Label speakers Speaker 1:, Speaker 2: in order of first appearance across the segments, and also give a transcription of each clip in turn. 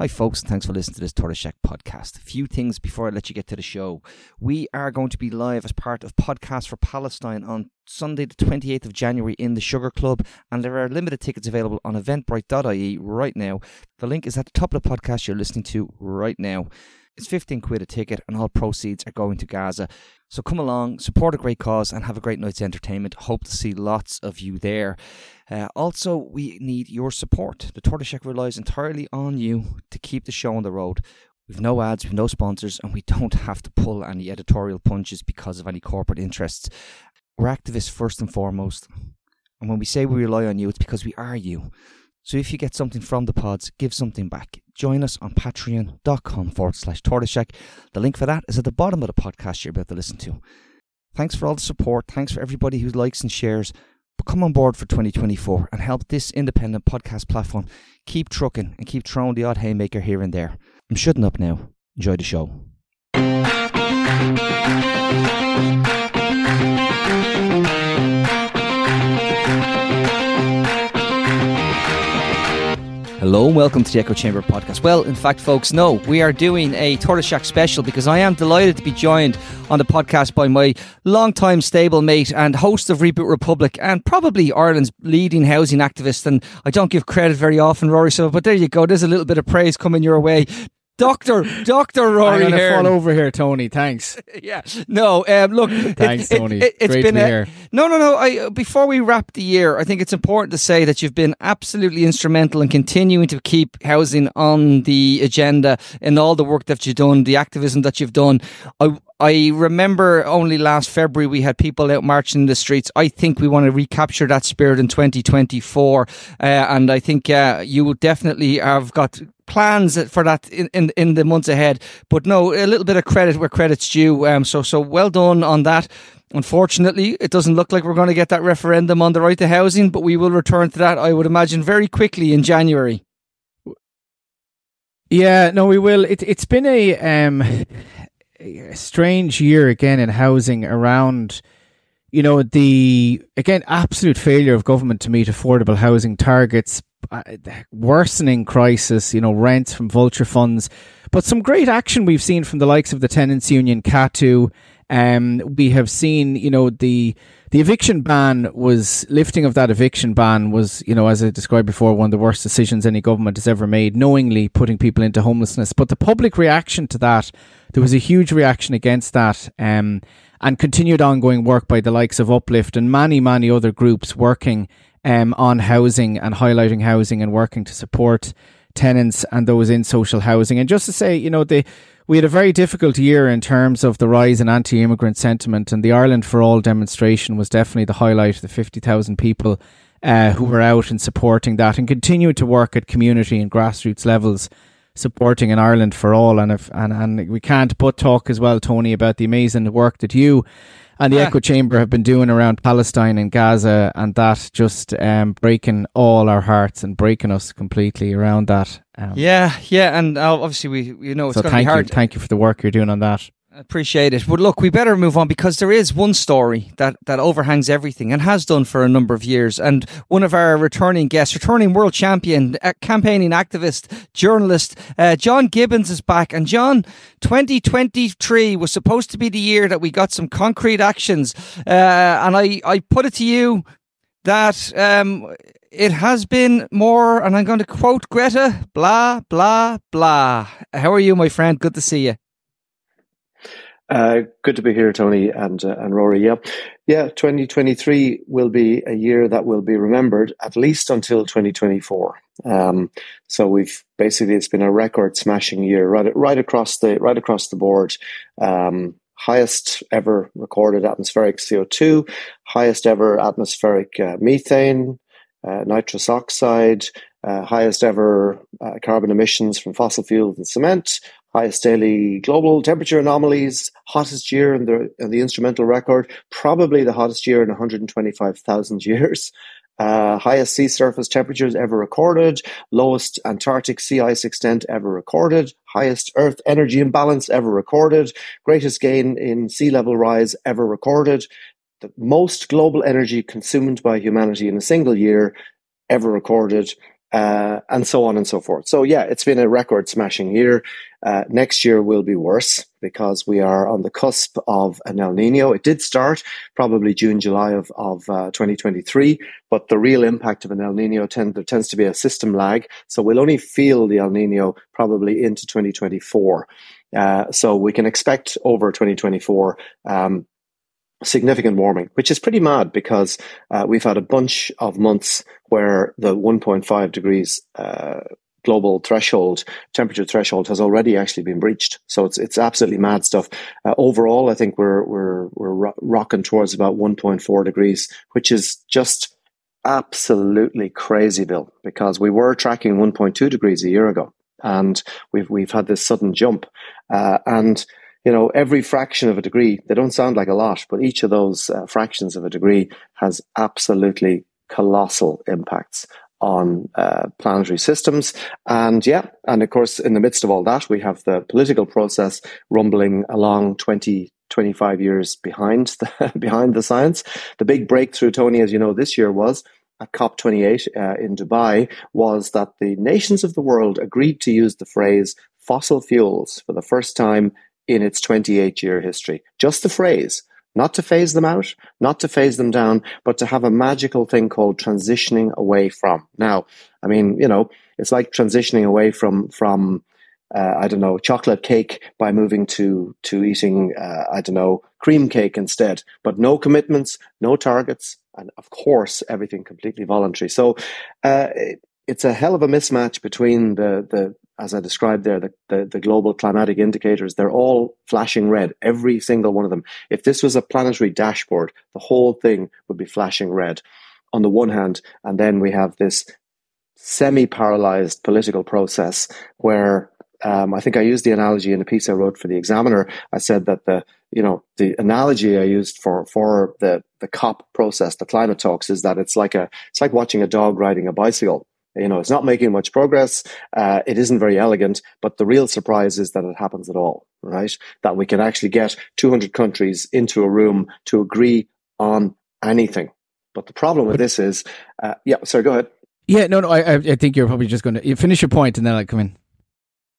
Speaker 1: Hi, folks, and thanks for listening to this Tortoise Shack podcast. A few things before I let you get to the show. We are going to be live as part of Podcast for Palestine on Sunday, the 28th of January, in the Sugar Club, and there are limited tickets available on eventbrite.ie right now. The link is at the top of the podcast you're listening to right now. It's 15 quid a ticket, and all proceeds are going to Gaza. So come along, support a great cause, and have a great night's entertainment. Hope to see lots of you there. Uh, also, we need your support. The Tortoise Shack relies entirely on you to keep the show on the road. We've no ads, we've no sponsors, and we don't have to pull any editorial punches because of any corporate interests. We're activists first and foremost. And when we say we rely on you, it's because we are you. So if you get something from the pods, give something back. Join us on patreon.com forward slash tortoiseshack. The link for that is at the bottom of the podcast you're about to listen to. Thanks for all the support. Thanks for everybody who likes and shares. But come on board for 2024 and help this independent podcast platform keep trucking and keep throwing the odd haymaker here and there. I'm shutting up now. Enjoy the show. Hello and welcome to the Echo Chamber podcast. Well, in fact, folks, no, we are doing a Tortoise Shack special because I am delighted to be joined on the podcast by my long-time stable mate and host of Reboot Republic and probably Ireland's leading housing activist. And I don't give credit very often, Rory, so but there you go. There's a little bit of praise coming your way. Doctor, Doctor Rory
Speaker 2: I'm
Speaker 1: Hearn.
Speaker 2: fall over here, Tony. Thanks.
Speaker 1: yeah. No. Um, look.
Speaker 2: Thanks,
Speaker 1: it,
Speaker 2: Tony.
Speaker 1: It, has
Speaker 2: Great
Speaker 1: been
Speaker 2: to be
Speaker 1: a,
Speaker 2: here.
Speaker 1: no, no, no. I before we wrap the year, I think it's important to say that you've been absolutely instrumental in continuing to keep housing on the agenda and all the work that you've done, the activism that you've done. I I remember only last February we had people out marching in the streets. I think we want to recapture that spirit in 2024, uh, and I think uh, you will definitely have got plans for that in, in in the months ahead. But no, a little bit of credit where credit's due. Um, so so well done on that. Unfortunately, it doesn't look like we're going to get that referendum on the right to housing, but we will return to that. I would imagine very quickly in January.
Speaker 2: Yeah, no, we will. It, it's been a um, a strange year again in housing around, you know, the again absolute failure of government to meet affordable housing targets, worsening crisis, you know, rents from vulture funds, but some great action we've seen from the likes of the tenants union, CATU. Um, we have seen, you know, the the eviction ban was lifting of that eviction ban was, you know, as I described before, one of the worst decisions any government has ever made, knowingly putting people into homelessness. But the public reaction to that, there was a huge reaction against that, um, and continued ongoing work by the likes of Uplift and many, many other groups working um, on housing and highlighting housing and working to support tenants and those in social housing. And just to say, you know, the we had a very difficult year in terms of the rise in anti-immigrant sentiment, and the Ireland for All demonstration was definitely the highlight. The fifty thousand people uh, who were out and supporting that, and continue to work at community and grassroots levels, supporting an Ireland for All. And if, and and we can't but talk as well, Tony, about the amazing work that you and the
Speaker 1: Yeah.
Speaker 2: Echo Chamber have been doing around Palestine and Gaza, and that just um, breaking all our hearts and breaking us completely around that. Um,
Speaker 1: Yeah, yeah, and uh, obviously we, you know, it's
Speaker 2: so
Speaker 1: going to be
Speaker 2: thank you,
Speaker 1: hard.
Speaker 2: thank you for the work you're doing on that.
Speaker 1: Appreciate it. But look, we better move on because there is one story that, that overhangs everything and has done for a number of years. And one of our returning guests, returning world champion, campaigning activist, journalist, uh, John Gibbons is back. And John, 2023 was supposed to be the year that we got some concrete actions. Uh, and I, I put it to you that um, it has been more, and I'm going to quote Greta, blah, blah, blah. How are you, my friend? Good to see you.
Speaker 3: Uh, good to be here, Tony and uh, and Rory. Yeah, yeah. Twenty twenty three will be a year that will be remembered at least until twenty twenty four. Um, so we've basically it's been a record smashing year right right across the right across the board. Um, highest ever recorded atmospheric CO two, highest ever atmospheric uh, methane, uh, nitrous oxide, uh, highest ever carbon emissions from fossil fuels and cement, highest daily global temperature anomalies, hottest year in the in the instrumental record, probably the hottest year in 125,000 years. Uh, highest sea surface temperatures ever recorded, lowest Antarctic sea ice extent ever recorded, highest Earth energy imbalance ever recorded, greatest gain in sea level rise ever recorded, the most global energy consumed by humanity in a single year ever recorded, uh, and so on and so forth. So yeah, it's been a record smashing year. Uh, next year will be worse because we are on the cusp of an El Nino. It did start probably June, July of, of uh, 2023, but the real impact of an El Nino tend, there tends to be a system lag. So we'll only feel the El Nino probably into 2024. Uh, so we can expect over 2024 um, significant warming, which is pretty mad because uh, we've had a bunch of months where the 1.5 degrees uh, global threshold, temperature threshold, has already actually been breached. So it's it's absolutely mad stuff. Uh, overall, I think we're we're we're ro- rocking towards about 1.4 degrees, which is just absolutely crazy, Bill, because we were tracking 1.2 degrees a year ago, and we've we've had this sudden jump, uh, and you know, every fraction of a degree, they don't sound like a lot, but each of those uh, fractions of a degree has absolutely colossal impacts on uh, planetary systems. And yeah, and of course, in the midst of all that, we have the political process rumbling along 20, 25 years behind the, behind the science. The big breakthrough, Tony, as you know, this year was at COP28 uh, in Dubai was that the nations of the world agreed to use the phrase fossil fuels for the first time in its 28 year history. Just the phrase, not to phase them out, not to phase them down, but to have a magical thing called transitioning away from. Now, I mean, you know, it's like transitioning away from, from, uh, I don't know, chocolate cake by moving to, to eating, uh, I don't know, cream cake instead, but no commitments, no targets, and of course, everything completely voluntary. So, uh, it's a hell of a mismatch between the, the as I described there, the, the, the, global climatic indicators, they're all flashing red, every single one of them. If this was a planetary dashboard, the whole thing would be flashing red on the one hand. And then we have this semi paralyzed political process where um, I think I used the analogy in a piece I wrote for the Examiner. I said that the you know the analogy I used for for the the COP process, the climate talks, is that it's like a it's like watching a dog riding a bicycle. You know, it's not making much progress. Uh, it isn't very elegant, but the real surprise is that it happens at all, right? That we can actually get 200 countries into a room to agree on anything. But the problem with this is, uh, yeah, sorry, go ahead.
Speaker 2: Yeah, no, no, I, I think you're probably just going to finish your point and then I'll come in.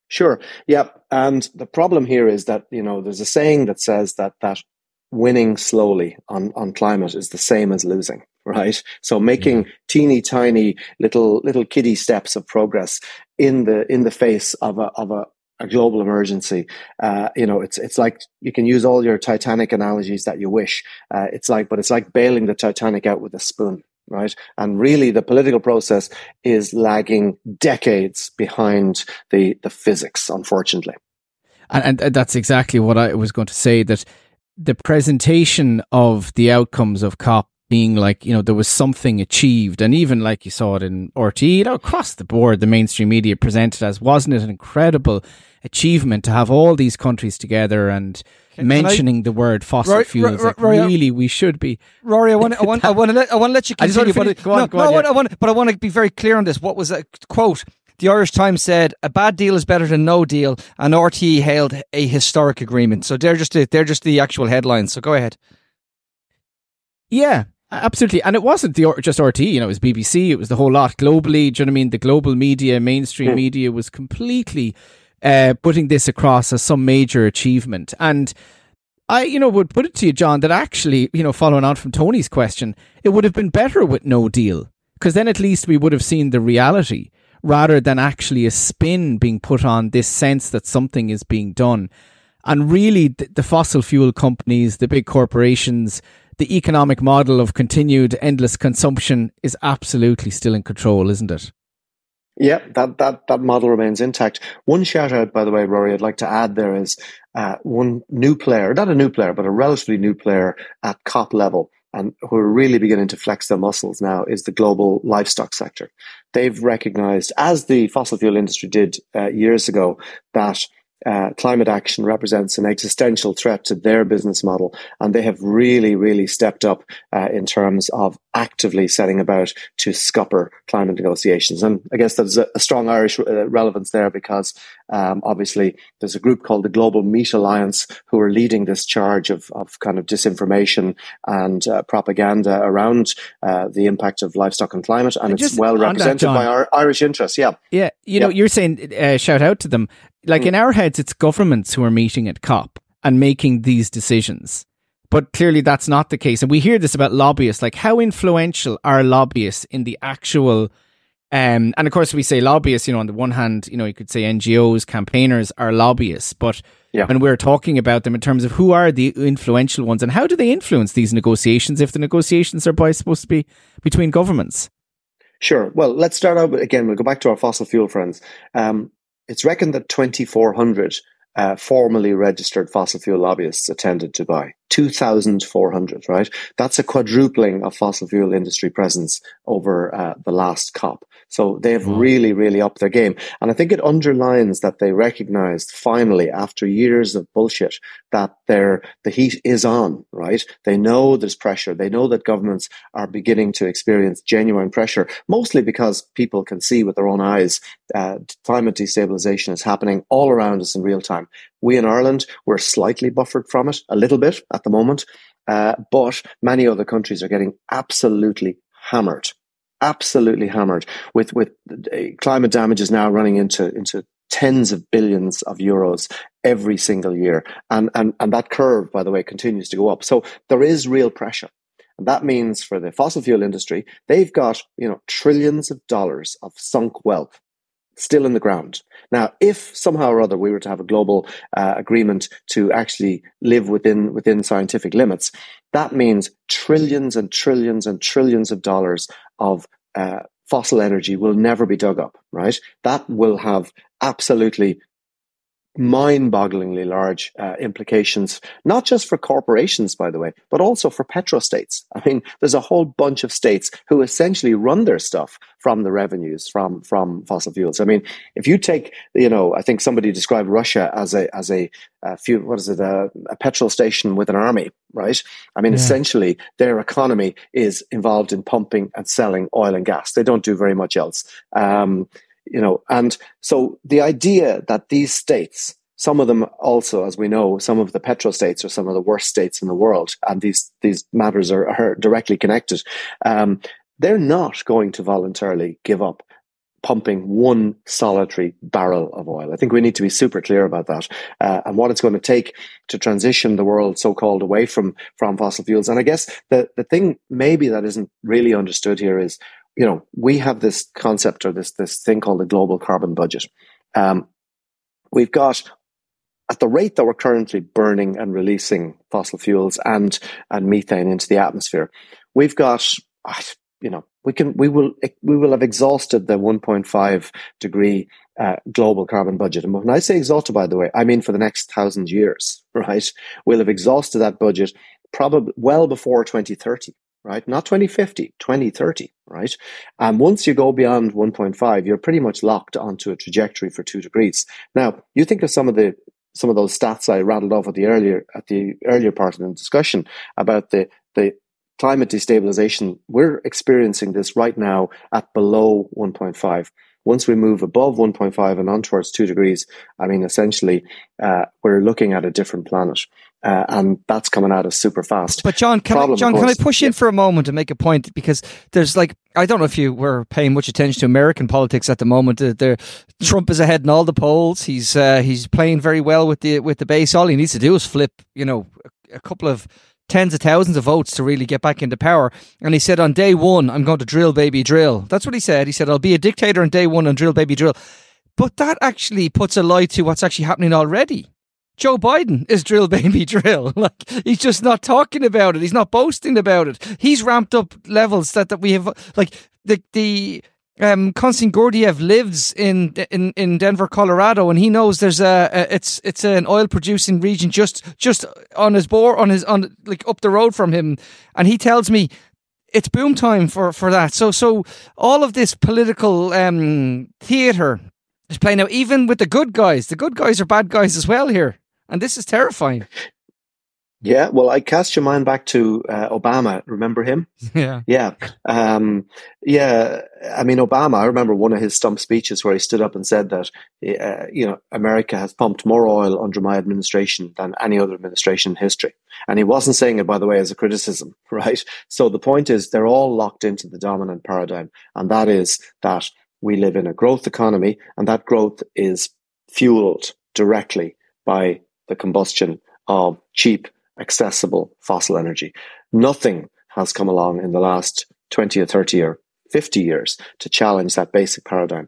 Speaker 3: Sure. Yeah. And the problem here is that, you know, there's a saying that says that, that winning slowly on, on climate is the same as losing right? So making teeny tiny little little kiddie steps of progress in the in the face of a of a, a global emergency. Uh, you know, it's it's like you can use all your Titanic analogies that you wish. Uh, it's like, but it's like bailing the Titanic out with a spoon, right? And really, the political process is lagging decades behind the the physics, unfortunately.
Speaker 2: And, and that's exactly what I was going to say. That the presentation of the outcomes of COP being like, you know, there was something achieved. And even like you saw it in RT, you know, across the board, the mainstream media presented as, wasn't it an incredible achievement to have all these countries together and can, mentioning can I, the word fossil Rory, fuels? Rory, like, Rory, really, we should be.
Speaker 1: Rory, I want, I want, I want to let, I want to let you continue. I
Speaker 2: on,
Speaker 1: no,
Speaker 2: go on,
Speaker 1: no,
Speaker 2: yeah.
Speaker 1: I want, but I want to be very clear on this. What was a quote? The Irish Times said a bad deal is better than no deal, and RTE hailed a historic agreement. So they're just the, they're just the actual headlines. So go ahead.
Speaker 2: Yeah, Absolutely, and it wasn't the just RT. You know, it was BBC. It was the whole lot globally. Do you know what I mean? The global media, mainstream mm. media, was completely uh, putting this across as some major achievement. And I, you know, would put it to you, John, that actually, you know, following on from Tony's question, it would have been better with no deal because then at least we would have seen the reality rather than actually a spin being put on this sense that something is being done. And really, the, the fossil fuel companies, the big corporations, the economic model of continued endless consumption is absolutely still in control, isn't it?
Speaker 3: Yeah, that, that, that model remains intact. One shout out, by the way, Rory, I'd like to add there is uh, one new player, not a new player, but a relatively new player at COP level and who are really beginning to flex their muscles now is the global livestock sector. They've recognized, as the fossil fuel industry did uh, years ago, that uh, climate action represents an existential threat to their business model, and they have really, really stepped up uh, in terms of actively setting about to scupper climate negotiations. And I guess there's a, a strong Irish uh, relevance there because um, obviously there's a group called the Global Meat Alliance who are leading this charge of, of kind of disinformation and uh, propaganda around uh, the impact of livestock and climate, and, it's well represented that, by our Irish interests. Yeah,
Speaker 2: yeah. You know, you're saying uh, shout out to them. Like mm. in our heads, it's governments who are meeting at COP and making these decisions. But clearly, that's not the case. And we hear this about lobbyists. Like, how influential are lobbyists in the actual? Um, and of course, we say lobbyists. You know, on the one hand, you know, you could say NGOs, campaigners are lobbyists. But yeah. when we're talking about them in terms of who are the influential ones and how do they influence these negotiations if the negotiations are by supposed to be between governments?
Speaker 3: Sure. Well, let's start out again. We'll go back to our fossil fuel friends. Um, it's reckoned that 2,400 uh, formally registered fossil fuel lobbyists attended Dubai. 2,400, right? That's a quadrupling of fossil fuel industry presence over uh, the last COP. So they've mm. really, really upped their game. And I think it underlines that they recognized finally, after years of bullshit, that their, the heat is on, right? They know there's pressure. They know that governments are beginning to experience genuine pressure, mostly because people can see with their own eyes uh, climate destabilization is happening all around us in real time. We in Ireland, we're slightly buffered from it a little bit at the moment, uh, but many other countries are getting absolutely hammered, absolutely hammered with with uh, climate damage is now running into into tens of billions of euros every single year, and and and that curve, by the way, continues to go up. So there is real pressure. And that means for the fossil fuel industry, they've got, you know, trillions of dollars of sunk wealth still in the ground. Now, if somehow or other we were to have a global uh, agreement to actually live within within scientific limits, that means trillions and trillions and trillions of dollars of uh, fossil energy will never be dug up. Right? That will have absolutely mind-bogglingly large uh, implications, not just for corporations, by the way, but also for petrostates. I mean, there's a whole bunch of states who essentially run their stuff from the revenues from from fossil fuels. I mean, if you take, you know, I think somebody described Russia as a as a, a few, what is it, a, a, petrol station with an army, right? I mean, yeah. essentially, their economy is involved in pumping and selling oil and gas. They don't do very much else. Um, you know, and so the idea that these states, some of them also, as we know, some of the petrostates are some of the worst states in the world, and these these matters are, are directly connected. Um, they're not going to voluntarily give up pumping one solitary barrel of oil. I think we need to be super clear about that uh, and what it's going to take to transition the world so-called away from from fossil fuels. And I guess the the thing maybe that isn't really understood here is you know, we have this concept or this this thing called the global carbon budget. Um, we've got at the rate that we're currently burning and releasing fossil fuels and and methane into the atmosphere, we've got you know we can we will we will have exhausted the 1.5 degree uh, global carbon budget. And when I say exhausted, by the way, I mean for the next thousand years, right? We'll have exhausted that budget probably well before 2030 right? Not 2050, 2030, right? And once you go beyond 1.5, you're pretty much locked onto a trajectory for two degrees. Now, you think of some of the some of those stats I rattled off at the earlier at the earlier part of the discussion about the the climate destabilization. We're experiencing this right now at below 1.5. Once we move above 1.5 and on towards two degrees, I mean, essentially, uh, we're looking at a different planet. Uh, and that's coming at us super fast.
Speaker 1: But John, can Problem, I, John, can I push in for a moment and make a point because there's like I don't know if you were paying much attention to American politics at the moment. Uh, Trump is ahead in all the polls. He's uh, he's playing very well with the with the base. All he needs to do is flip, you know, a, a couple of tens of thousands of votes to really get back into power. And he said, on day one, I'm going to drill, baby, drill. That's what he said. He said, I'll be a dictator on day one and drill, baby, drill. But that actually puts a lie to what's actually happening already. Joe Biden is drill baby drill. Like he's just not talking about it. He's not boasting about it. He's ramped up levels that, that we have like the the um, Konstantin lives in in in Denver, Colorado, and he knows there's a, a it's it's an oil producing region just just on his bore on his on like up the road from him, and he tells me it's boom time for for that. So so all of this political um, theater playing out, even with the good guys, the good guys are bad guys as well here. And this is terrifying.
Speaker 3: Yeah, well, I cast your mind back to uh, Obama. Remember him?
Speaker 1: Yeah.
Speaker 3: Yeah. Um, yeah. I mean, Obama, I remember one of his stump speeches where he stood up and said that, uh, you know, America has pumped more oil under my administration than any other administration in history. And he wasn't saying it, by the way, as a criticism, right? So the point is they're all locked into the dominant paradigm. And that is that we live in a growth economy and that growth is fueled directly by the combustion of cheap accessible fossil energy. Nothing has come along in the last 20 or 30 or 50 years to challenge that basic paradigm.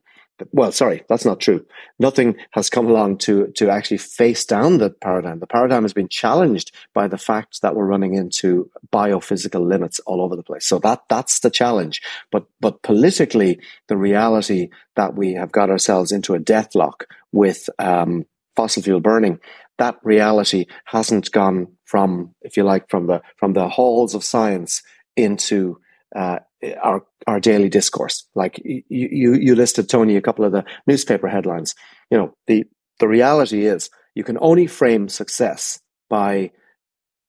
Speaker 3: Well, sorry, that's not true. Nothing has come along to, to actually face down the paradigm. The paradigm has been challenged by the fact that we're running into biophysical limits all over the place. So that, that's the challenge. But, but politically, the reality that we have got ourselves into a deathlock with, um, fossil fuel burning that reality hasn't gone from, if you like, from the from the halls of science into uh, our our daily discourse. Like you, you you listed Tony a couple of the newspaper headlines. You know the the reality is you can only frame success by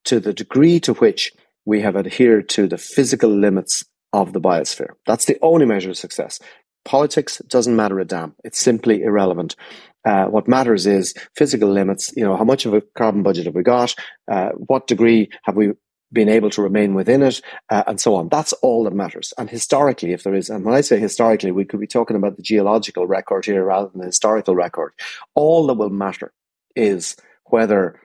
Speaker 3: to the degree to which we have adhered to the physical limits of the biosphere. That's the only measure of success. Politics doesn't matter a damn. It's simply irrelevant. Uh, what matters is physical limits. You know, how much of a carbon budget have we got? Uh, what degree have we been able to remain within it, uh, and so on. That's all that matters. And historically, if there is, and when I say historically, we could be talking about the geological record here rather than the historical record. All that will matter is whether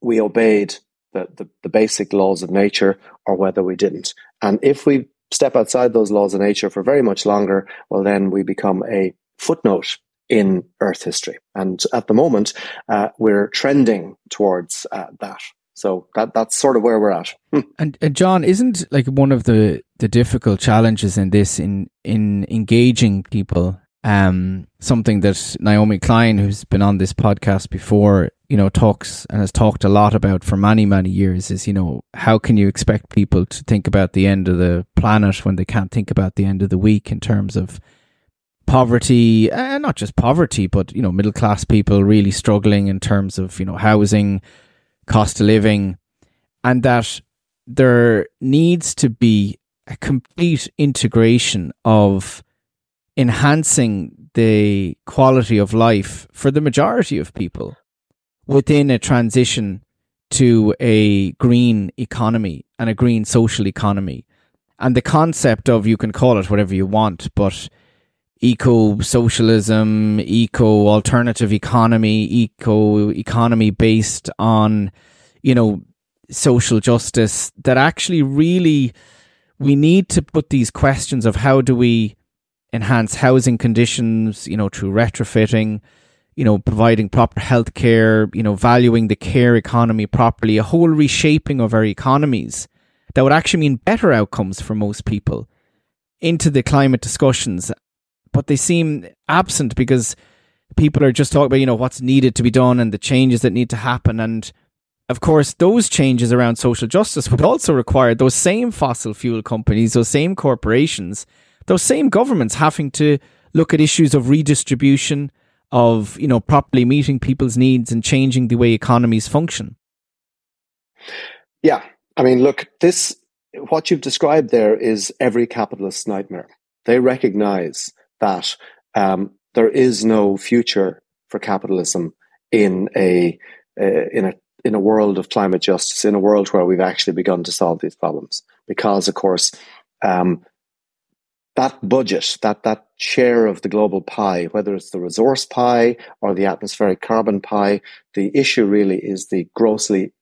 Speaker 3: we obeyed the, the, the basic laws of nature or whether we didn't. And if we step outside those laws of nature for very much longer, well, then we become a footnote in Earth history. And at the moment, uh, we're trending towards uh, that. So that that's sort of where we're at.
Speaker 2: And, and John, isn't like one of the, the difficult challenges in this in in engaging people um, something that Naomi Klein, who's been on this podcast before, you know, talks and has talked a lot about for many, many years is, you know, how can you expect people to think about the end of the planet when they can't think about the end of the week in terms of poverty, and uh, not just poverty, but you know, middle class people really struggling in terms of you know housing, cost of living, and that there needs to be a complete integration of enhancing the quality of life for the majority of people within a transition to a green economy and a green social economy. And the concept of you can call it whatever you want, but eco socialism, eco alternative economy, eco economy based on, you know, social justice that actually really we need to put these questions of how do we enhance housing conditions, you know, through retrofitting, you know, providing proper health care, you know, valuing the care economy properly, a whole reshaping of our economies that would actually mean better outcomes for most people into the climate discussions but they seem absent because people are just talking about, you know, what's needed to be done and the changes that need to happen. And of course, those changes around social justice would also require those same fossil fuel companies, those same corporations, those same governments having to look at issues of redistribution, of, you know, properly meeting people's needs and changing the way economies function.
Speaker 3: Yeah. I mean, look, this, what you've described there is every capitalist's nightmare. They recognize that um, there is no future for capitalism in a uh, in a in a world of climate justice, in a world where we've actually begun to solve these problems, because of course um, that budget, that that share of the global pie, whether it's the resource pie or the atmospheric carbon pie, the issue really is the grossly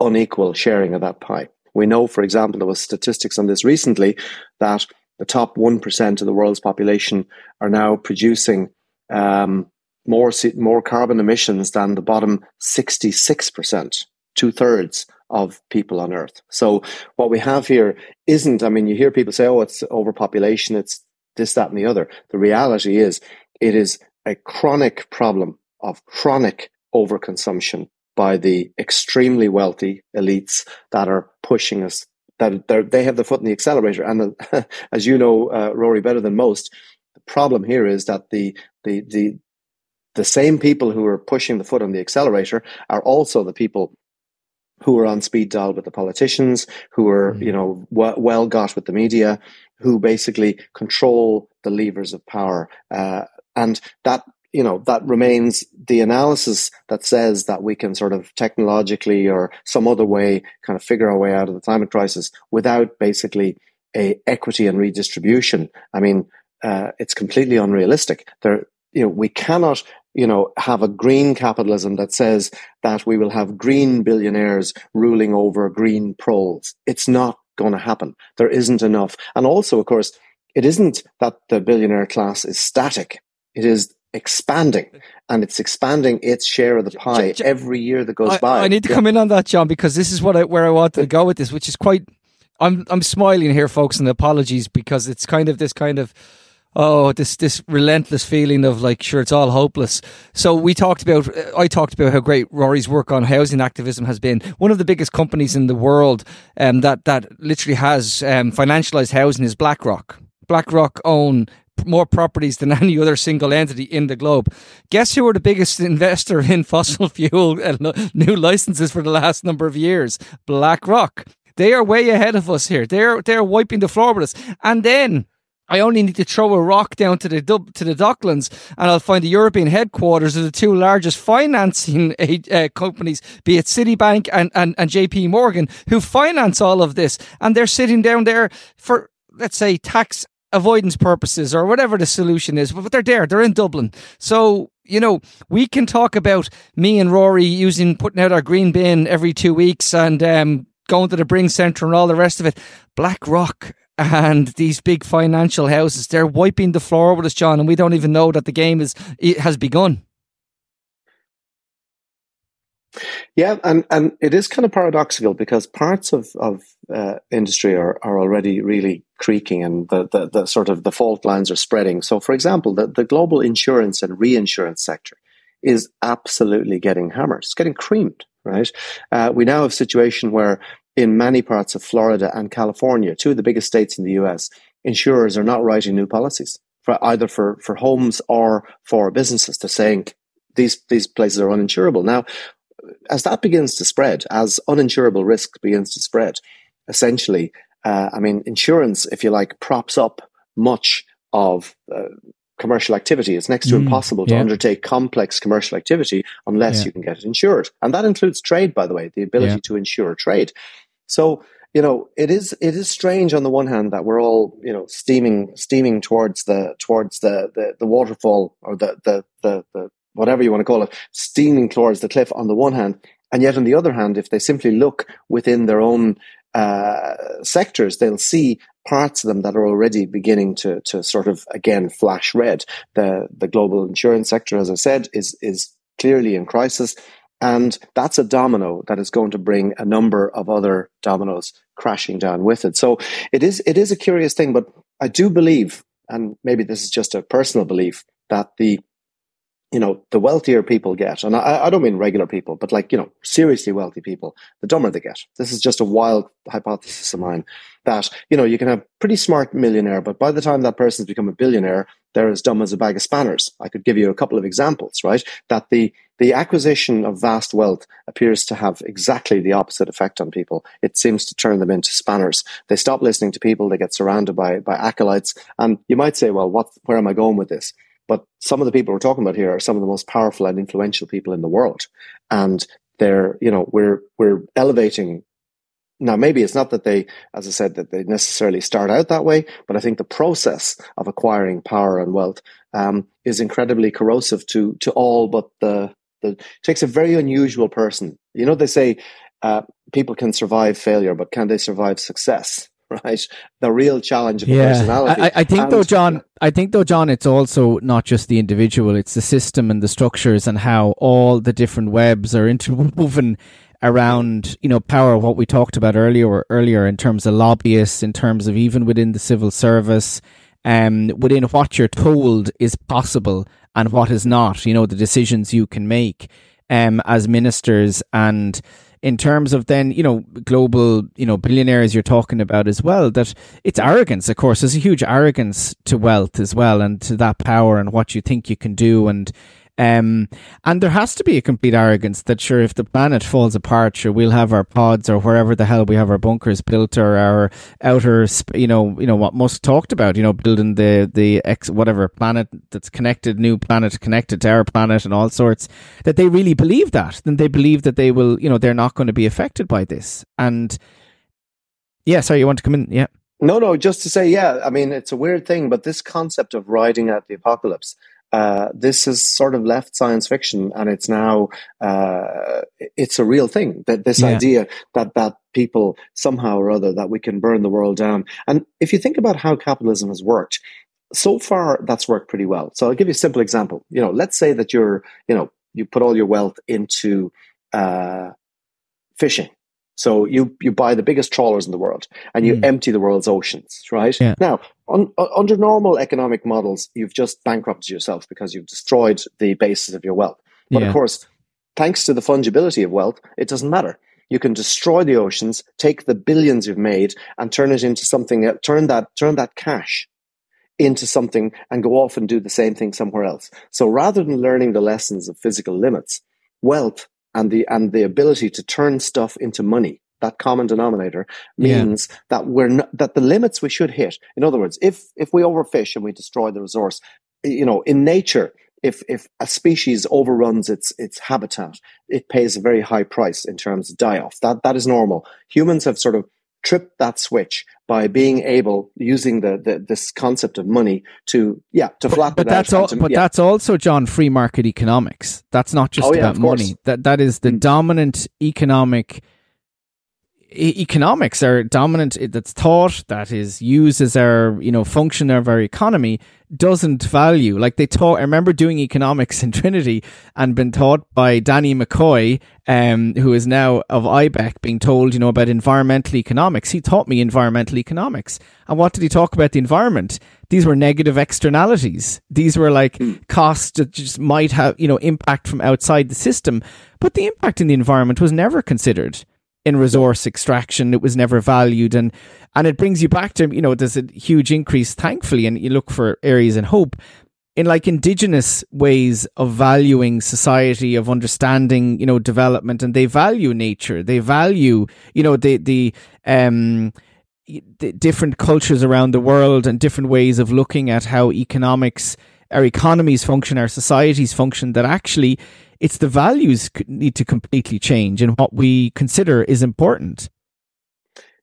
Speaker 3: unequal sharing of that pie. We know, for example, there was statistics on this recently that the top 1% of the world's population are now producing um, more, more carbon emissions than the bottom 66%, two thirds of people on Earth. So what we have here isn't, I mean, you hear people say, oh, it's overpopulation, it's this, that, and the other. The reality is it is a chronic problem of chronic overconsumption by the extremely wealthy elites that are pushing us that they have the foot in the accelerator. And uh, as you know, uh, Rory, better than most, the problem here is that the the the the same people who are pushing the foot on the accelerator are also the people who are on speed dial with the politicians, who are, mm. you know, w- well got with the media, who basically control the levers of power. Uh, and that, you know, that remains the analysis that says that we can sort of technologically or some other way kind of figure our way out of the climate crisis without basically a equity and redistribution. I mean, uh, it's completely unrealistic. There, you know, we cannot you know, have a green capitalism that says that we will have green billionaires ruling over green proles. It's not going to happen. There isn't enough. And also, of course, it isn't that the billionaire class is static. It is expanding and it's expanding its share of the pie every year that goes
Speaker 1: I,
Speaker 3: by.
Speaker 1: I need to yeah. come in on that, John, because this is what I, where I want to go with this, which is quite, I'm, I'm smiling here, folks, and apologies because it's kind of this kind of, oh this this relentless feeling of like sure it's all hopeless so we talked about i talked about how great rory's work on housing activism has been one of the biggest companies in the world um, that that literally has um, financialized housing is blackrock blackrock own more properties than any other single entity in the globe. Guess who are the biggest investor in fossil fuel new licenses for the last number of years? BlackRock. They are way ahead of us here. They're they're wiping the floor with us. And then I only need to throw a rock down to the to the Docklands, and I'll find the European headquarters of the two largest financing uh, companies, be it Citibank and, and, and JP Morgan, who finance all of this, and they're sitting down there for let's say tax avoidance purposes or whatever the solution is, but they're there, they're in Dublin. So, you know, we can talk about me and Rory using putting out our green bin every two weeks and um, going to the Bring Centre and all the rest of it. BlackRock and these big financial houses they're wiping the floor with us john and we don't even know that the game is it has begun
Speaker 3: yeah and and it is kind of paradoxical because parts of of uh, industry are are already really creaking and the, the the sort of the fault lines are spreading so for example the, the global insurance and reinsurance sector is absolutely getting hammered it's getting creamed right uh, we now have a situation where in many parts of Florida and California, two of the biggest states in the US, insurers are not writing new policies for either for, for homes or for businesses. They're saying these these places are uninsurable. Now, as that begins to spread, as uninsurable risk begins to spread, essentially, uh, I mean, insurance, if you like, props up much of uh, commercial activity. It's next to mm, impossible to yeah. undertake complex commercial activity unless yeah. you can get it insured. And that includes trade, by the way, the ability yeah. to insure trade. So, you know, it is it is strange on the one hand that we're all, you know, steaming steaming towards the towards the the, the waterfall or the, the the the whatever you want to call it, steaming towards the cliff on the one hand. And yet on the other hand, if they simply look within their own uh, sectors, they'll see parts of them that are already beginning to to sort of again flash red. The the global insurance sector, as I said, is is clearly in crisis. And that's a domino that is going to bring a number of other dominoes crashing down with it. So it is it is a curious thing, but I do believe, and maybe this is just a personal belief, that the you know, the wealthier people get, and I, I, don't mean regular people, but like, you know, seriously wealthy people, the dumber they get. This is just a wild hypothesis of mine that, you know, you can have pretty smart millionaire, but by the time that person's become a billionaire, they're as dumb as a bag of spanners. I could give you a couple of examples, right? That the, the acquisition of vast wealth appears to have exactly the opposite effect on people. It seems to turn them into spanners. They stop listening to people, they get surrounded by, by acolytes. And you might say, well, what, where am I going with this? But some of the people we're talking about here are some of the most powerful and influential people in the world. And they're, you know, we're, we're elevating. Now, maybe it's not that they, as I said, that they necessarily start out that way, but I think the process of acquiring power and wealth um, is incredibly corrosive to, to all but the, the, takes a very unusual person. You know, they say, uh, people can survive failure, but can they survive success? right? The real challenge of yeah. personality.
Speaker 2: I, I think and, though, John, I think though, John, it's also not just the individual; it's the system and the structures and how all the different webs are interwoven around you know power. What we talked about earlier, earlier in terms of lobbyists, in terms of even within the civil service, um, within what you're told is possible and what is not. You know the decisions you can make um, as ministers and in terms of then, you know, global, you know, billionaires you're talking about as well, that it's arrogance, of course. There's a huge arrogance to wealth as well and to that power and what you think you can do. And, um, and there has to be a complete arrogance that sure, if the planet falls apart, sure, we'll have our pods or wherever the hell we have our bunkers built or our outer, you know, you know what Musk talked about, you know, building the the ex whatever planet that's connected, new planet connected to our planet and all sorts. That they really believe that, then they believe that they will, you know, they're not going to be affected by this. And yeah, sorry, you want to come in? Yeah.
Speaker 3: No, no, just to say, yeah, I mean, it's a weird thing, but this concept of riding out the apocalypse uh, this has sort of left science fiction and it's now uh, it's a real thing that this yeah. idea that that people somehow or other that we can burn the world down. And if you think about how capitalism has worked so far that's worked pretty well. So i'll give you a simple example. You know let's say that you're you know you put all your wealth into uh, fishing so you you buy the biggest trawlers in the world and you mm. empty the world's oceans, right? Yeah. Now, un, under normal economic models, you've just bankrupted yourself because you've destroyed the basis of your wealth. But yeah. of course, thanks to the fungibility of wealth, it doesn't matter. You can destroy the oceans, take the billions you've made, and turn it into something. Turn that turn that cash into something and go off and do the same thing somewhere else. So rather than learning the lessons of physical limits, wealth and the and the ability to turn stuff into money that common denominator means yeah. that we're not, that the limits we should hit in other words if if we overfish and we destroy the resource you know in nature if if a species overruns its its habitat it pays a very high price in terms of die off that that is normal humans have sort of trip that switch by being able using the, the this concept of money to yeah to flatten
Speaker 2: but, but that's all,
Speaker 3: to,
Speaker 2: but
Speaker 3: yeah.
Speaker 2: that's also John free market economics that's not just
Speaker 3: oh, yeah,
Speaker 2: about money that that is the mm. dominant economic economics are dominant that's taught that is used as our you know function of our economy doesn't value. Like they taught i remember doing economics in trinity and been taught by danny mccoy um, who is now of ibec being told you know about environmental economics. He taught me environmental economics. And what did he talk about the environment? These were negative externalities. These were like hmm. costs that just might have you know impact from outside the system. But the impact in the environment was never considered in resource extraction. It was never valued, and and it brings you back to you know there's a huge increase, thankfully, and you look for areas in hope in like indigenous ways of valuing society of understanding you know development and they value nature they value you know the the um the different cultures around the world and different ways of looking at how economics our economies function our societies function that actually it's the values need to completely change and what we consider is important.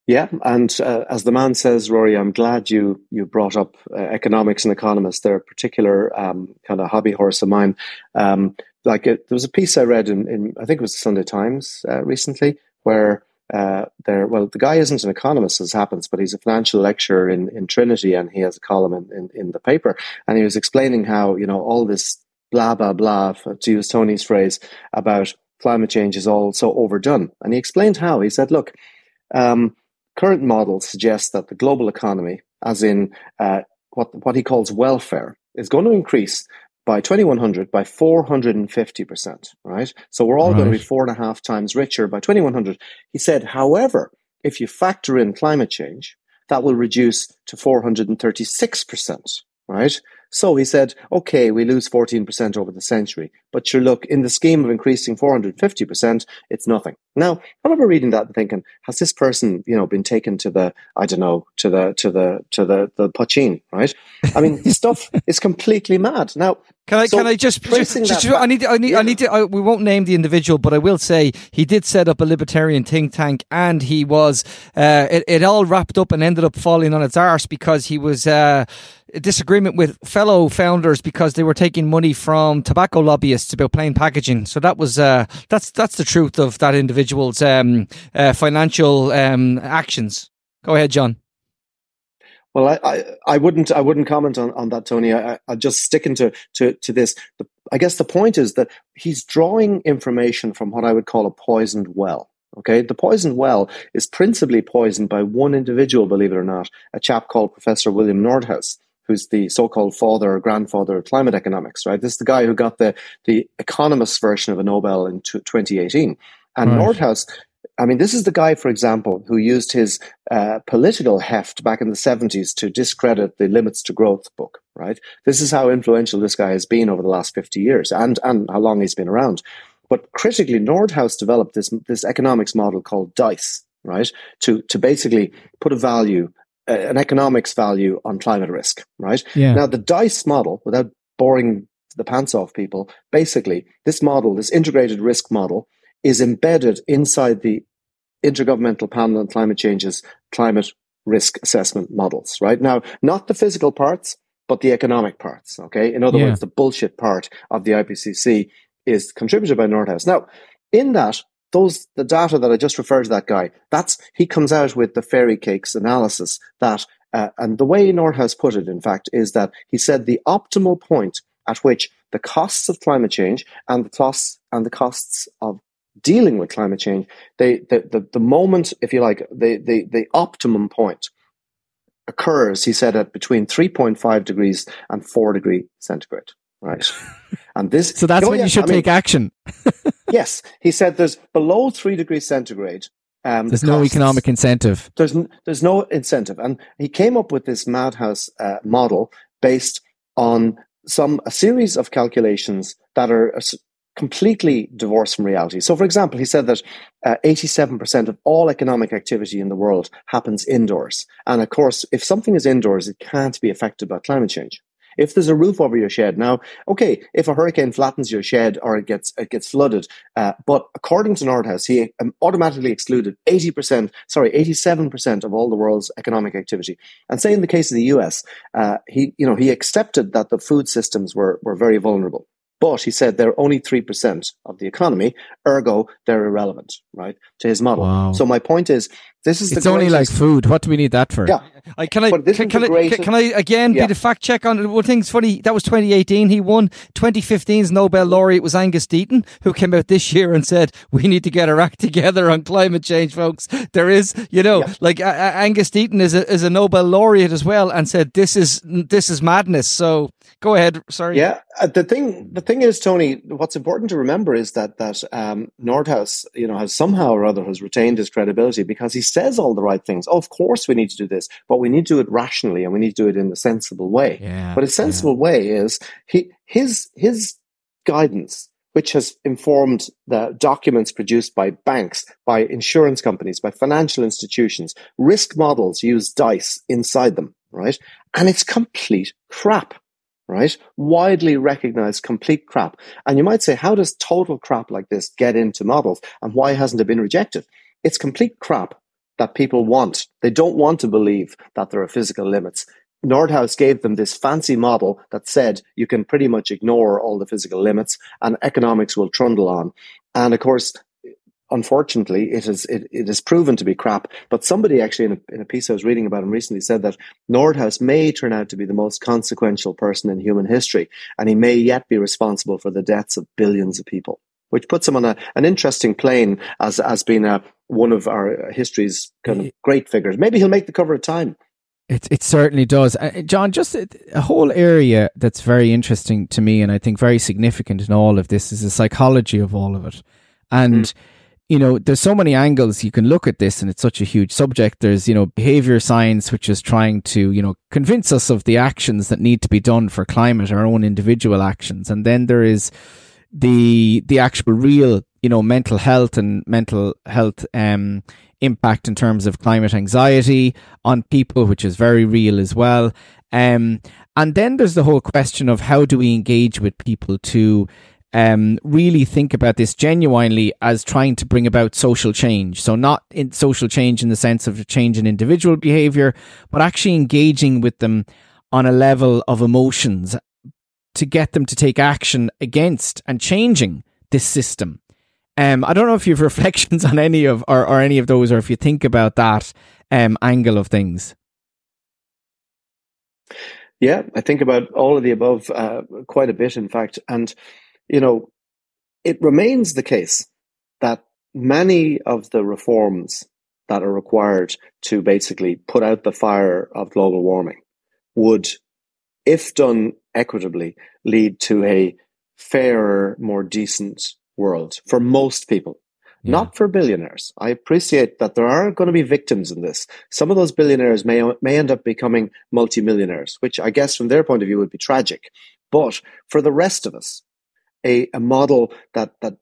Speaker 3: Yeah, and uh, as the man says, Rory, I'm glad you you brought up uh, economics and economists. They're a particular um, kind of hobby horse of mine. Um, like it, there was a piece I read in, in I think it was the Sunday Times uh, recently where uh, there, well, the guy isn't an economist as happens, but he's a financial lecturer in, in Trinity and he has a column in, in, in the paper. And he was explaining how, you know, all this blah, blah, blah, to use Tony's phrase, about climate change is all so overdone. And he explained how. He said, look, um, current models suggest that the global economy, as in uh, what, what he calls welfare, is going to increase by 2100 by 450%, right? So we're all right. going to be four and a half times richer by 2100. He said, however, if you factor in climate change, that will reduce to 436%, right? So he said, okay, we lose 14% over the century, but sure, look, in the scheme of increasing 450%, it's nothing. Now, I remember reading that and thinking, has this person, you know, been taken to the, I don't know, to the, to the, to the, the Pachin, right? I mean, stuff is completely mad. Now,
Speaker 1: can I? So can I just? just, just I need. I need. Yeah. I need to. I, we won't name the individual, but I will say he did set up a libertarian think tank, and he was. Uh, it, it all wrapped up and ended up falling on its arse because he was uh, disagreement with fellow founders because they were taking money from tobacco lobbyists about plain packaging. So that was. Uh, that's that's the truth of that individual's um, uh, financial um, actions. Go ahead, John.
Speaker 3: Well, I, I, I, wouldn't I wouldn't comment on, on that, Tony. I, I just sticking to to to this. The, I guess the point is that he's drawing information from what I would call a poisoned well. Okay, the poisoned well is principally poisoned by one individual, believe it or not, a chap called Professor William Nordhaus, who's the so-called father or grandfather of climate economics. Right, this is the guy who got the the economist version of a Nobel in t- 2018. And right. Nordhaus I mean, this is the guy, for example, who used his uh, political heft back in the 70s to discredit the Limits to Growth book, right? This is how influential this guy has been over the last 50 years and, and how long he's been around. But critically, Nordhaus developed this, this economics model called DICE, right? To, to basically put a value, an economics value on climate risk, right?
Speaker 2: Yeah.
Speaker 3: Now, the DICE model, without boring the pants off people, basically, this model, this integrated risk model, is embedded inside the Intergovernmental Panel on Climate Change's climate risk assessment models, right? Now, not the physical parts, but the economic parts, okay? In other yeah. words, the bullshit part of the IPCC is contributed by Nordhaus. Now, in that, those the data that I just referred to that guy, that's he comes out with the fairy cakes analysis that uh, and the way Nordhaus put it, in fact, is that he said the optimal point at which the costs of climate change and the costs and the costs of dealing with climate change, they the, the, the moment, if you like, the, the, the optimum point occurs, he said, at between 3.5 degrees and 4 degree centigrade. Right. And this
Speaker 2: So that's when you should I take mean, action.
Speaker 3: yes. He said there's below three degrees centigrade.
Speaker 2: Um, there's no economic incentive.
Speaker 3: There's there's no incentive, and he came up with this madhouse uh, model based on some a series of calculations that are uh, completely divorced from reality. So, for example, he said that uh, 87% of all economic activity in the world happens indoors. And of course, if something is indoors, it can't be affected by climate change. If there's a roof over your shed now, okay, if a hurricane flattens your shed or it gets it gets flooded, uh, but according to Nordhaus, he um, automatically excluded 80%, sorry, 87% of all the world's economic activity. And say in the case of the US, uh, he you know he accepted that the food systems were were very vulnerable. But he said they're only 3% of the economy, ergo, they're irrelevant, right, to his model. Wow. So my point is, this is
Speaker 2: It's only like food. What do we need that for?
Speaker 3: Yeah.
Speaker 1: I, can I can, can, I, can, I again yeah. be the fact check on it. one thing's funny that was 2018 he won 2015's Nobel laureate was Angus Deaton who came out this year and said we need to get our act together on climate change folks there is you know yeah. like uh, Angus Deaton is a, is a Nobel laureate as well and said this is this is madness so go ahead sorry
Speaker 3: yeah uh, the thing the thing is Tony what's important to remember is that that um, Nordhaus you know has somehow or other has retained his credibility because he says all the right things. Oh, of course, we need to do this, but we need to do it rationally and we need to do it in a sensible way.
Speaker 2: Yeah,
Speaker 3: but a sensible yeah. way is he, his his guidance, which has informed the documents produced by banks, by insurance companies, by financial institutions. Risk models use dice inside them, right? And it's complete crap right? Widely recognized complete crap. And you might say, how does total crap like this get into models and why hasn't it been rejected? It's complete crap that people want. They don't want to believe that there are physical limits. Nordhaus gave them this fancy model that said you can pretty much ignore all the physical limits and economics will trundle on. And of course, unfortunately, it is it, it is proven to be crap. But somebody actually in a, in a piece I was reading about him recently said that Nordhaus may turn out to be the most consequential person in human history, and he may yet be responsible for the deaths of billions of people which puts him on a, an interesting plane as as being a, one of our history's kind of great figures. Maybe he'll make the cover of Time.
Speaker 2: It it certainly does, uh, John. Just a, a, whole area that's very interesting to me, and I think very significant in all of this is the psychology of all of it. And mm. you know, there's so many angles you can look at this, and it's such a huge subject. There's you know behavior science, which is trying to you know convince us of the actions that need to be done for climate, our own individual actions, and then there is the the actual real you know mental health and mental health um, impact in terms of climate anxiety on people, which is very real as well. Um, and then there's the whole question of how do we engage with people to um, really think about this genuinely as trying to bring about social change. So, not in social change in the sense of change in individual behavior, but actually engaging with them on a level of emotions to get them to take action against and changing this system. Um, I don't know if you have reflections on any of or, or any of those, or if you think about that um, angle of things.
Speaker 3: Yeah, I think about all of the above uh, quite a bit, in fact. And, you know, it remains the case that many of the reforms that are required to basically put out the fire of global warming would, if done equitably lead to a fairer, more decent world for most people. yeah. not for billionaires. I appreciate that there are going to be victims in this. Some of those billionaires may may end up becoming multimillionaires, which I guess from their point of view would be tragic. But for the rest of us, a, a model that that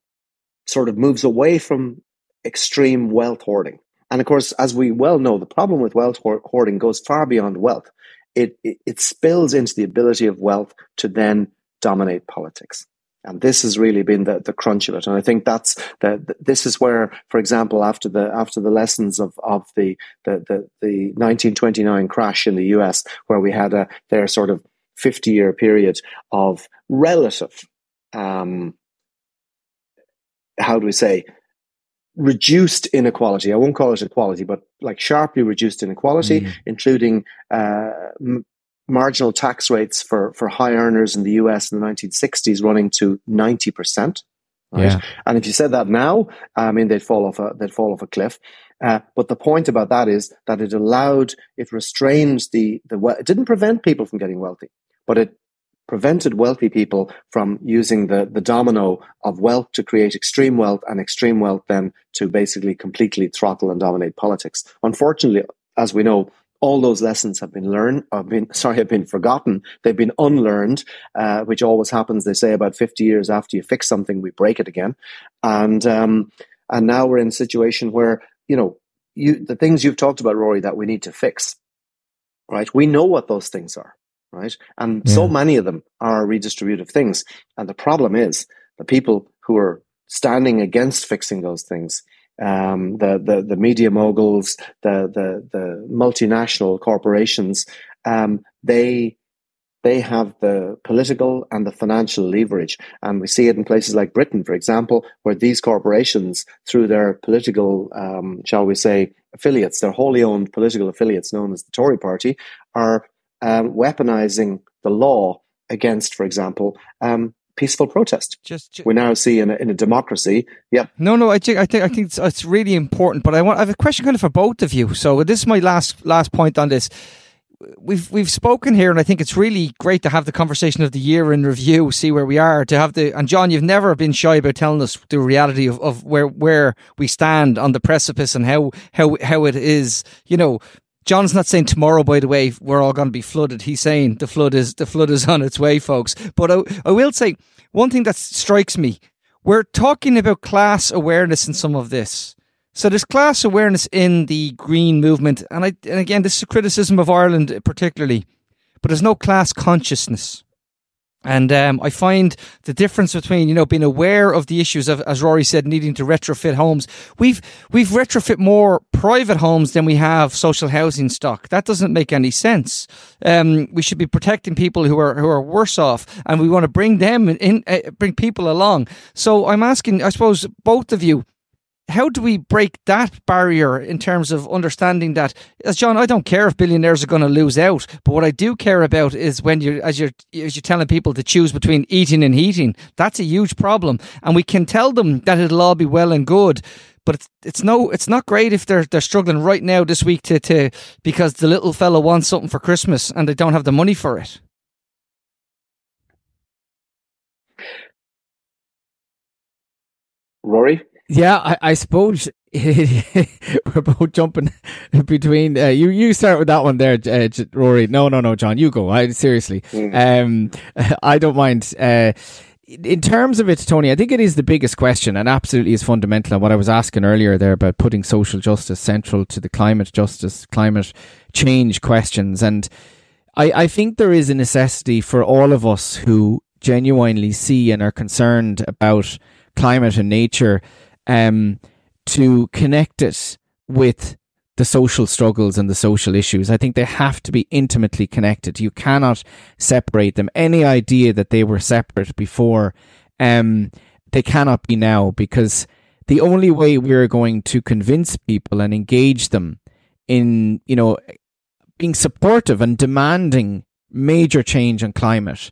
Speaker 3: sort of moves away from extreme wealth hoarding. And of course, as we well know, the problem with wealth hoarding goes far beyond wealth. It, it, it spills into the ability of wealth to then dominate politics. And this has really been the, the crunch of it. And I think that's the, the, this is where, for example, after the after the lessons of, of the, the, the, the 1929 crash in the US, where we had a their sort of 50 year period of relative um, how do we say reduced inequality. I won't call it equality, but like sharply reduced inequality, mm. including uh, marginal tax rates for, for high earners in the US in the 1960s running to 90%. Right? Yeah. And if you said that now, I mean, they'd fall off a, they'd fall off a cliff. Uh, but the point about that is that it allowed, it restrained the, the, it didn't prevent people from getting wealthy, but it prevented wealthy people from using the, the domino of wealth to create extreme wealth and extreme wealth then to basically completely throttle and dominate politics. Unfortunately, as we know, all those lessons have been learned, have been, sorry, have been forgotten. They've been unlearned, uh, which always happens. They say about 50 years after you fix something, we break it again. And, um, and now we're in a situation where, you know, you, the things you've talked about, Rory, that we need to fix, right? We know what those things are right? And yeah. so many of them are redistributive things. And the problem is the people who are standing against fixing those things, um, the, the, the media moguls, the, the, the multinational corporations, um, they, they have the political and the financial leverage. And we see it in places like Britain, for example, where these corporations, through their political, um, shall we say, affiliates, their wholly owned political affiliates known as the Tory party, are um, weaponizing the law against, for example, um, peaceful protest. Just, just, we now see in a, in a democracy. Yeah.
Speaker 1: No, no. I think I think I think it's, it's, really important. But I want I have a question kind of for both of you. So this is my last last point on this. We've we've spoken here, and I think it's really great to have the conversation of the year in review, see where we are. To have the and John, you've never been shy about telling us the reality of, of where where we stand on the precipice and how how how it is. You know, John's not saying tomorrow, by the way, we're all going to be flooded. He's saying the flood is the flood is on its way, folks. But I, I will say one thing that strikes me: we're talking about class awareness in some of this. So there's class awareness in the green movement, and I and again, this is a criticism of Ireland particularly, but there's no class consciousness. And um, I find the difference between you know being aware of the issues of, as Rory said, needing to retrofit homes. We've we've retrofit more private homes than we have social housing stock. That doesn't make any sense. Um, we should be protecting people who are who are worse off, and we want to bring them in, uh, bring people along. So I'm asking, I suppose, both of you how do we break that barrier in terms of understanding that as John I don't care if billionaires are going to lose out but what I do care about is when you as you're as you're telling people to choose between eating and heating. That's a huge problem and we can tell them that it'll all be well and good but it's it's no it's not great if they're they're struggling right now this week to to because the little fella wants something for Christmas and they don't have the money for it.
Speaker 3: Rory
Speaker 2: yeah, I, I suppose we're both jumping between. Uh, you you start with that one there, uh, Rory. No, no, no, John, you go. I seriously, mm. um, I don't mind. Uh, in terms of it, Tony, I think it is the biggest question and absolutely is fundamental. And what I was asking earlier there about putting social justice central to the climate justice, climate change questions. And I, I think there is a necessity for all of us who genuinely see and are concerned about climate and nature um, to connect it with the social struggles and the social issues. I think they have to be intimately connected. You cannot separate them. Any idea that they were separate before, um, they cannot be now because the only way we're going to convince people and engage them in, you know, being supportive and demanding major change on climate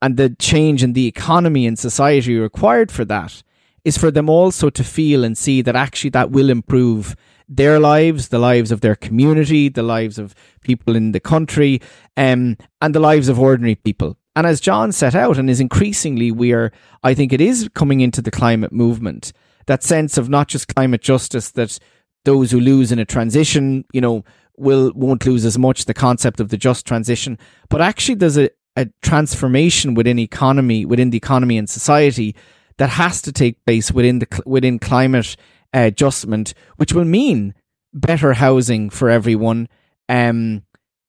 Speaker 2: and the change in the economy and society required for that is for them also to feel and see that actually that will improve their lives, the lives of their community, the lives of people in the country, um, and the lives of ordinary people. And as John set out, and is increasingly we are, I think it is coming into the climate movement that sense of not just climate justice that those who lose in a transition, you know, will won't lose as much. The concept of the just transition, but actually, there's a, a transformation within economy, within the economy and society that has to take place within the within climate uh, adjustment, which will mean better housing for everyone, um,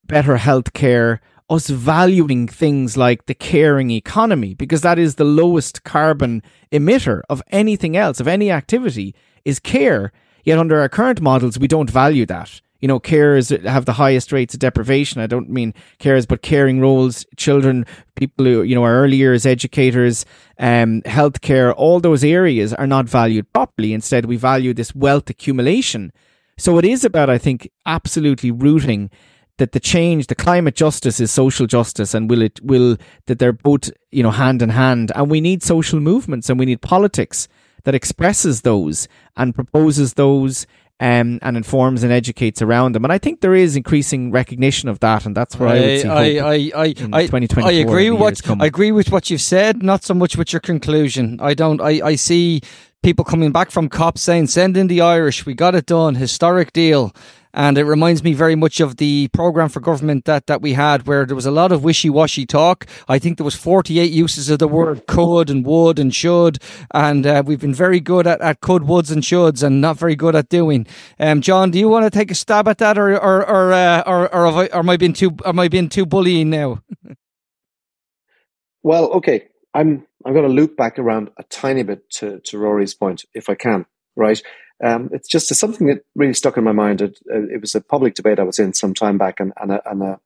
Speaker 2: better health care, us valuing things like the caring economy, because that is the lowest carbon emitter of anything else, of any activity, is care. Yet under our current models, we don't value that you know, carers have the highest rates of deprivation. I don't mean carers, but caring roles, children, people who, you know, are early years educators, um, healthcare, all those areas are not valued properly. Instead, we value this wealth accumulation. So it is about, I think, absolutely rooting that the change, the climate justice is social justice and will it, will, that they're both, you know, hand in hand. And we need social movements and we need politics that expresses those and proposes those um, and informs and educates around them. And I think there is increasing recognition of that, and that's where I, I would see I, I, I, I,
Speaker 1: I agree with what I agree with what you've said, not so much with your conclusion. I don't. I, I see people coming back from COP saying, "Send in the Irish. We got it done. Historic deal." And it reminds me very much of the program for government that, that we had, where there was a lot of wishy washy talk. I think there was 48 uses of the word could and would and should. And uh, we've been very good at, at could, woulds, and shoulds and not very good at doing. Um, John, do you want to take a stab at that or, or, or, uh, or, or, I, or am I being too, am I being too bullying now?
Speaker 3: well, okay. I'm, I'm going to loop back around a tiny bit to, to Rory's point, if I can, right? Um, it's just something that really stuck in my mind. It, uh, it, was a public debate I was in some time back, and, and, a, and a,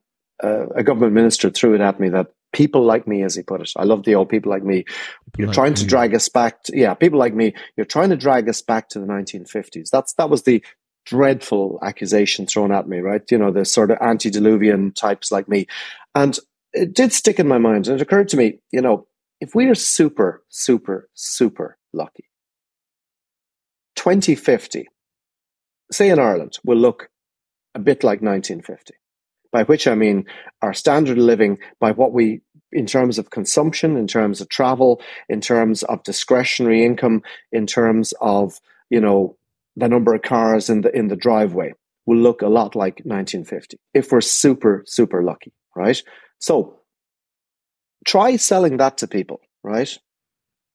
Speaker 3: a, government minister threw it at me that people like me, as he put it, I love the old people like me. You're like trying me. to drag us back. To, yeah, people like me. You're trying to drag us back to the 1950s. That's that was the dreadful accusation thrown at me. Right? You know, the sort of antediluvian types like me, and it did stick in my mind. And it occurred to me, you know, if we are super, super, super lucky 2050, say in Ireland, will look a bit like 1950. By which I mean our standard of living, by what we, in terms of consumption, in terms of travel, in terms of discretionary income, in terms of, you know, the number of cars in the, in the driveway, will look a lot like 1950 if we're super, super lucky, right? So try selling that to people, right?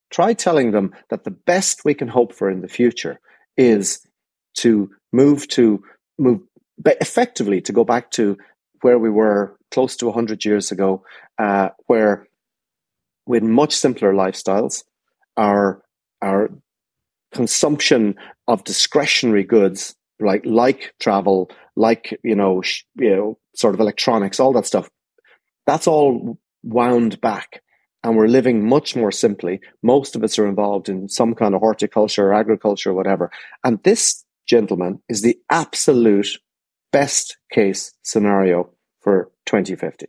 Speaker 3: Try telling them that the best we can hope for in the future is to move to move effectively to go back to where we were close to 100 years ago, uh, where with much simpler lifestyles, our, our consumption of discretionary goods like like travel, like you know, sh- you know, sort of electronics, all that stuff, that's all wound back and we're living much more simply. Most of us are involved in some kind of horticulture or agriculture or whatever. And this, gentleman, is the absolute best case scenario for 2050.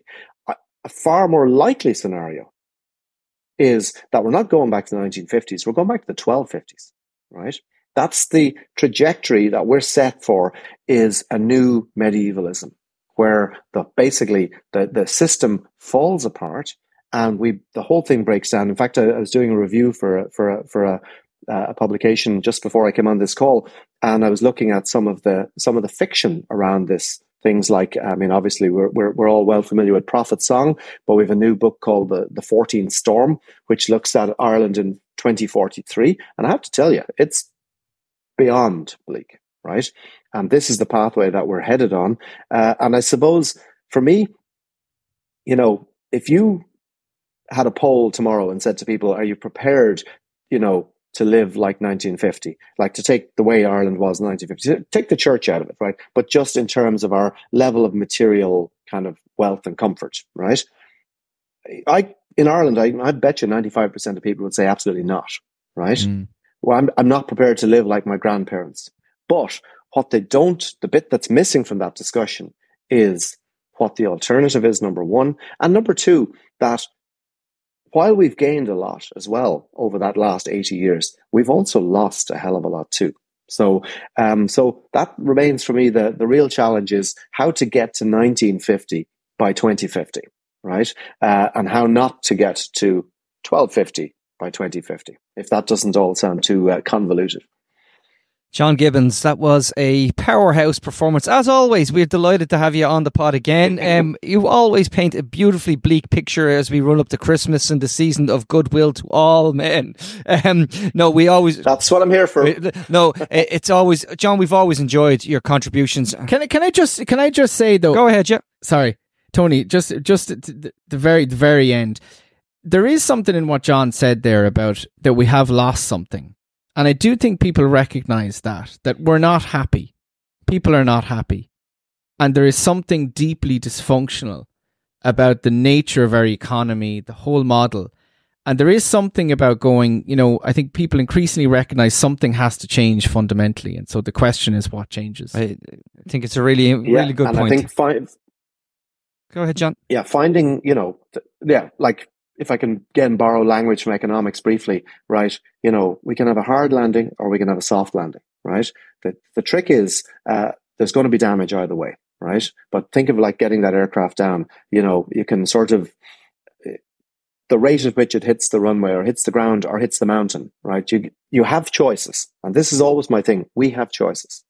Speaker 3: A, a far more likely scenario is that we're not going back to the 1950s, we're going back to the 1250s, right? That's the trajectory that we're set for is a new medievalism where the basically the, the system falls apart and we the whole thing breaks down. In fact, I, I was doing a review for a, for a, for a, a publication just before I came on this call, and I was looking at some of the some of the fiction around this. Things like, I mean, obviously we're, we're, we're all well familiar with Prophet Song, but we have a new book called the, the 14th Storm, which looks at Ireland in 2043. And I have to tell you, it's beyond bleak, right? And this is the pathway that we're headed on. Uh, and I suppose for me, you know, if you had a poll tomorrow and said to people, "Are you prepared, you know, to live like 1950, like to take the way Ireland was in 1950, take the church out of it, right? But just in terms of our level of material kind of wealth and comfort, right? I in Ireland, I, I bet you 95% of people would say absolutely not, right? Mm. Well, I'm, I'm not prepared to live like my grandparents. But what they don't, the bit that's missing from that discussion is what the alternative is, number one. And number two, that while we've gained a lot as well over that last 80 years, we've also lost a hell of a lot too. So, um, so that remains for me the, the real challenge is how to get to 1950 by 2050, right? Uh, and how not to get to 1250 by 2050. If that doesn't all sound too uh, convoluted.
Speaker 1: John Gibbons, that was a powerhouse performance. As always, we're delighted to have you on the pod again. Um, you always paint a beautifully bleak picture as we run up to Christmas and the season of goodwill to all men. Um, no, we always.
Speaker 3: That's what I'm here for.
Speaker 1: No, it's always John. We've always enjoyed your contributions.
Speaker 2: Can I? Can I just? Can I just say though?
Speaker 1: Go ahead, yeah.
Speaker 2: Sorry, Tony. Just, just the, the very, the very end. There is something in what John said there about that we have lost something and I do think people recognize that, that we're not happy. People are not happy. And there is something deeply dysfunctional about the nature of our economy, the whole model. And there is something about going, you know, I think people increasingly recognize something has to change fundamentally. And so the question is what changes?
Speaker 1: I think it's a really, really yeah, good
Speaker 3: and
Speaker 1: point.
Speaker 3: I think fi-
Speaker 1: Go ahead, John.
Speaker 3: Yeah, finding, you know, th- yeah, like if I can again borrow language from economics briefly, right? You know, we can have a hard landing or we can have a soft landing, right? The the trick is uh, there's going to be damage either way, right? But think of like getting that aircraft down. You know, you can sort of the rate at which it hits the runway or hits the ground or hits the mountain, right? You you have choices, and this is always my thing. We have choices.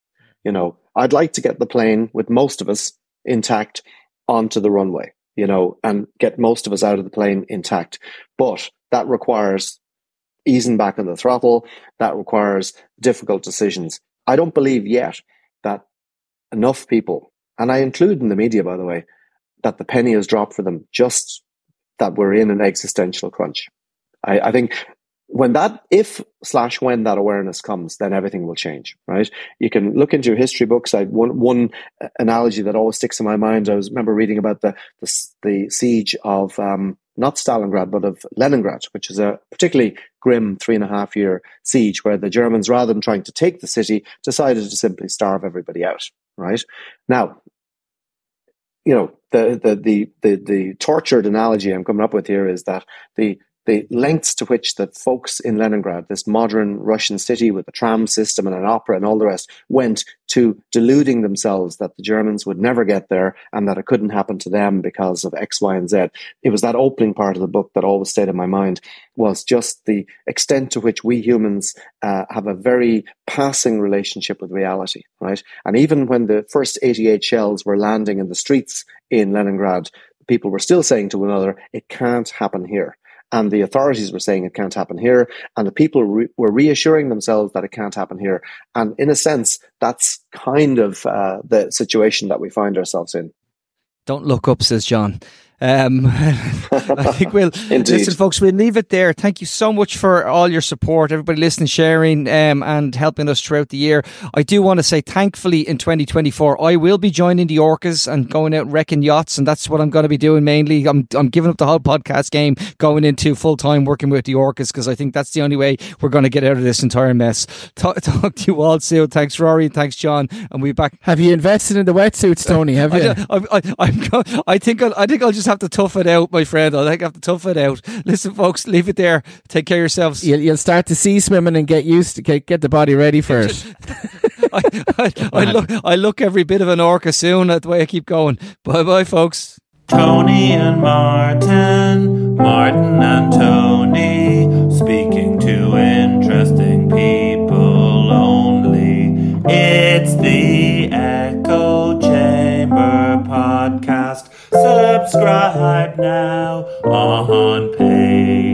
Speaker 3: You know, I'd like to get the plane with most of us intact onto the runway you know, and get most of us out of the plane intact. But that requires easing back on the throttle. That requires difficult decisions. I don't believe yet that enough people, and I include in the media, by the way, that the penny has dropped for them just that we're in an existential crunch. I, I think when that if slash when that awareness comes then everything will change right? You can look into history books. I one one analogy that always sticks in my mind i was remember reading about the the, the siege of um, not stalingrad but of leningrad which is a particularly grim three and a half year siege where the germans rather than trying to take the city decided to simply starve everybody out right? Now you know the the the the, the tortured analogy i'm coming up with here is that the the lengths to which the folks in Leningrad, this modern Russian city with a tram system and an opera and all the rest, went to deluding themselves that the Germans would never get there and that it couldn't happen to them because of X, Y, and Z. It was that opening part of the book that always stayed in my mind was just the extent to which we humans uh, have a very passing relationship with reality, right? And even when the first 88 shells were landing in the streets in Leningrad, people were still saying to one another, it can't happen here and the authorities were saying it can't happen here, and the people re- were reassuring themselves that it can't happen here. And in a sense, that's kind of uh, the situation that we find ourselves in.
Speaker 1: Don't look up, says John. Um, I think we'll listen, folks. We'll leave it there. Thank you so much for all your support, everybody listening, sharing, um, and helping us throughout the year. I do want to say, thankfully, in 2024, I will be joining the Orcas and going out wrecking yachts, and that's what I'm going to be doing mainly. I'm I'm giving up the whole podcast game, going into full time working with the Orcas because I think that's the only way we're going to get out of this entire mess. Talk, talk to you all soon. Thanks, Rory. Thanks, John. And we'll be back.
Speaker 2: Have you invested in the wetsuits, Tony? Have you?
Speaker 1: I, I, I, I think I'll, I think I'll just have to tough it out, my friend. I think I have to tough it out. Listen, folks, leave it there. Take care of yourselves.
Speaker 2: You'll, you'll start to sea swimming and get used to get, get the body ready for it.
Speaker 1: I, I, I, look, I look every bit of an orca soon. That's the way I keep going. Bye bye, folks.
Speaker 4: Tony and Martin, Martin and Tony, speaking to interesting people only. It's the Subscribe now on Patreon.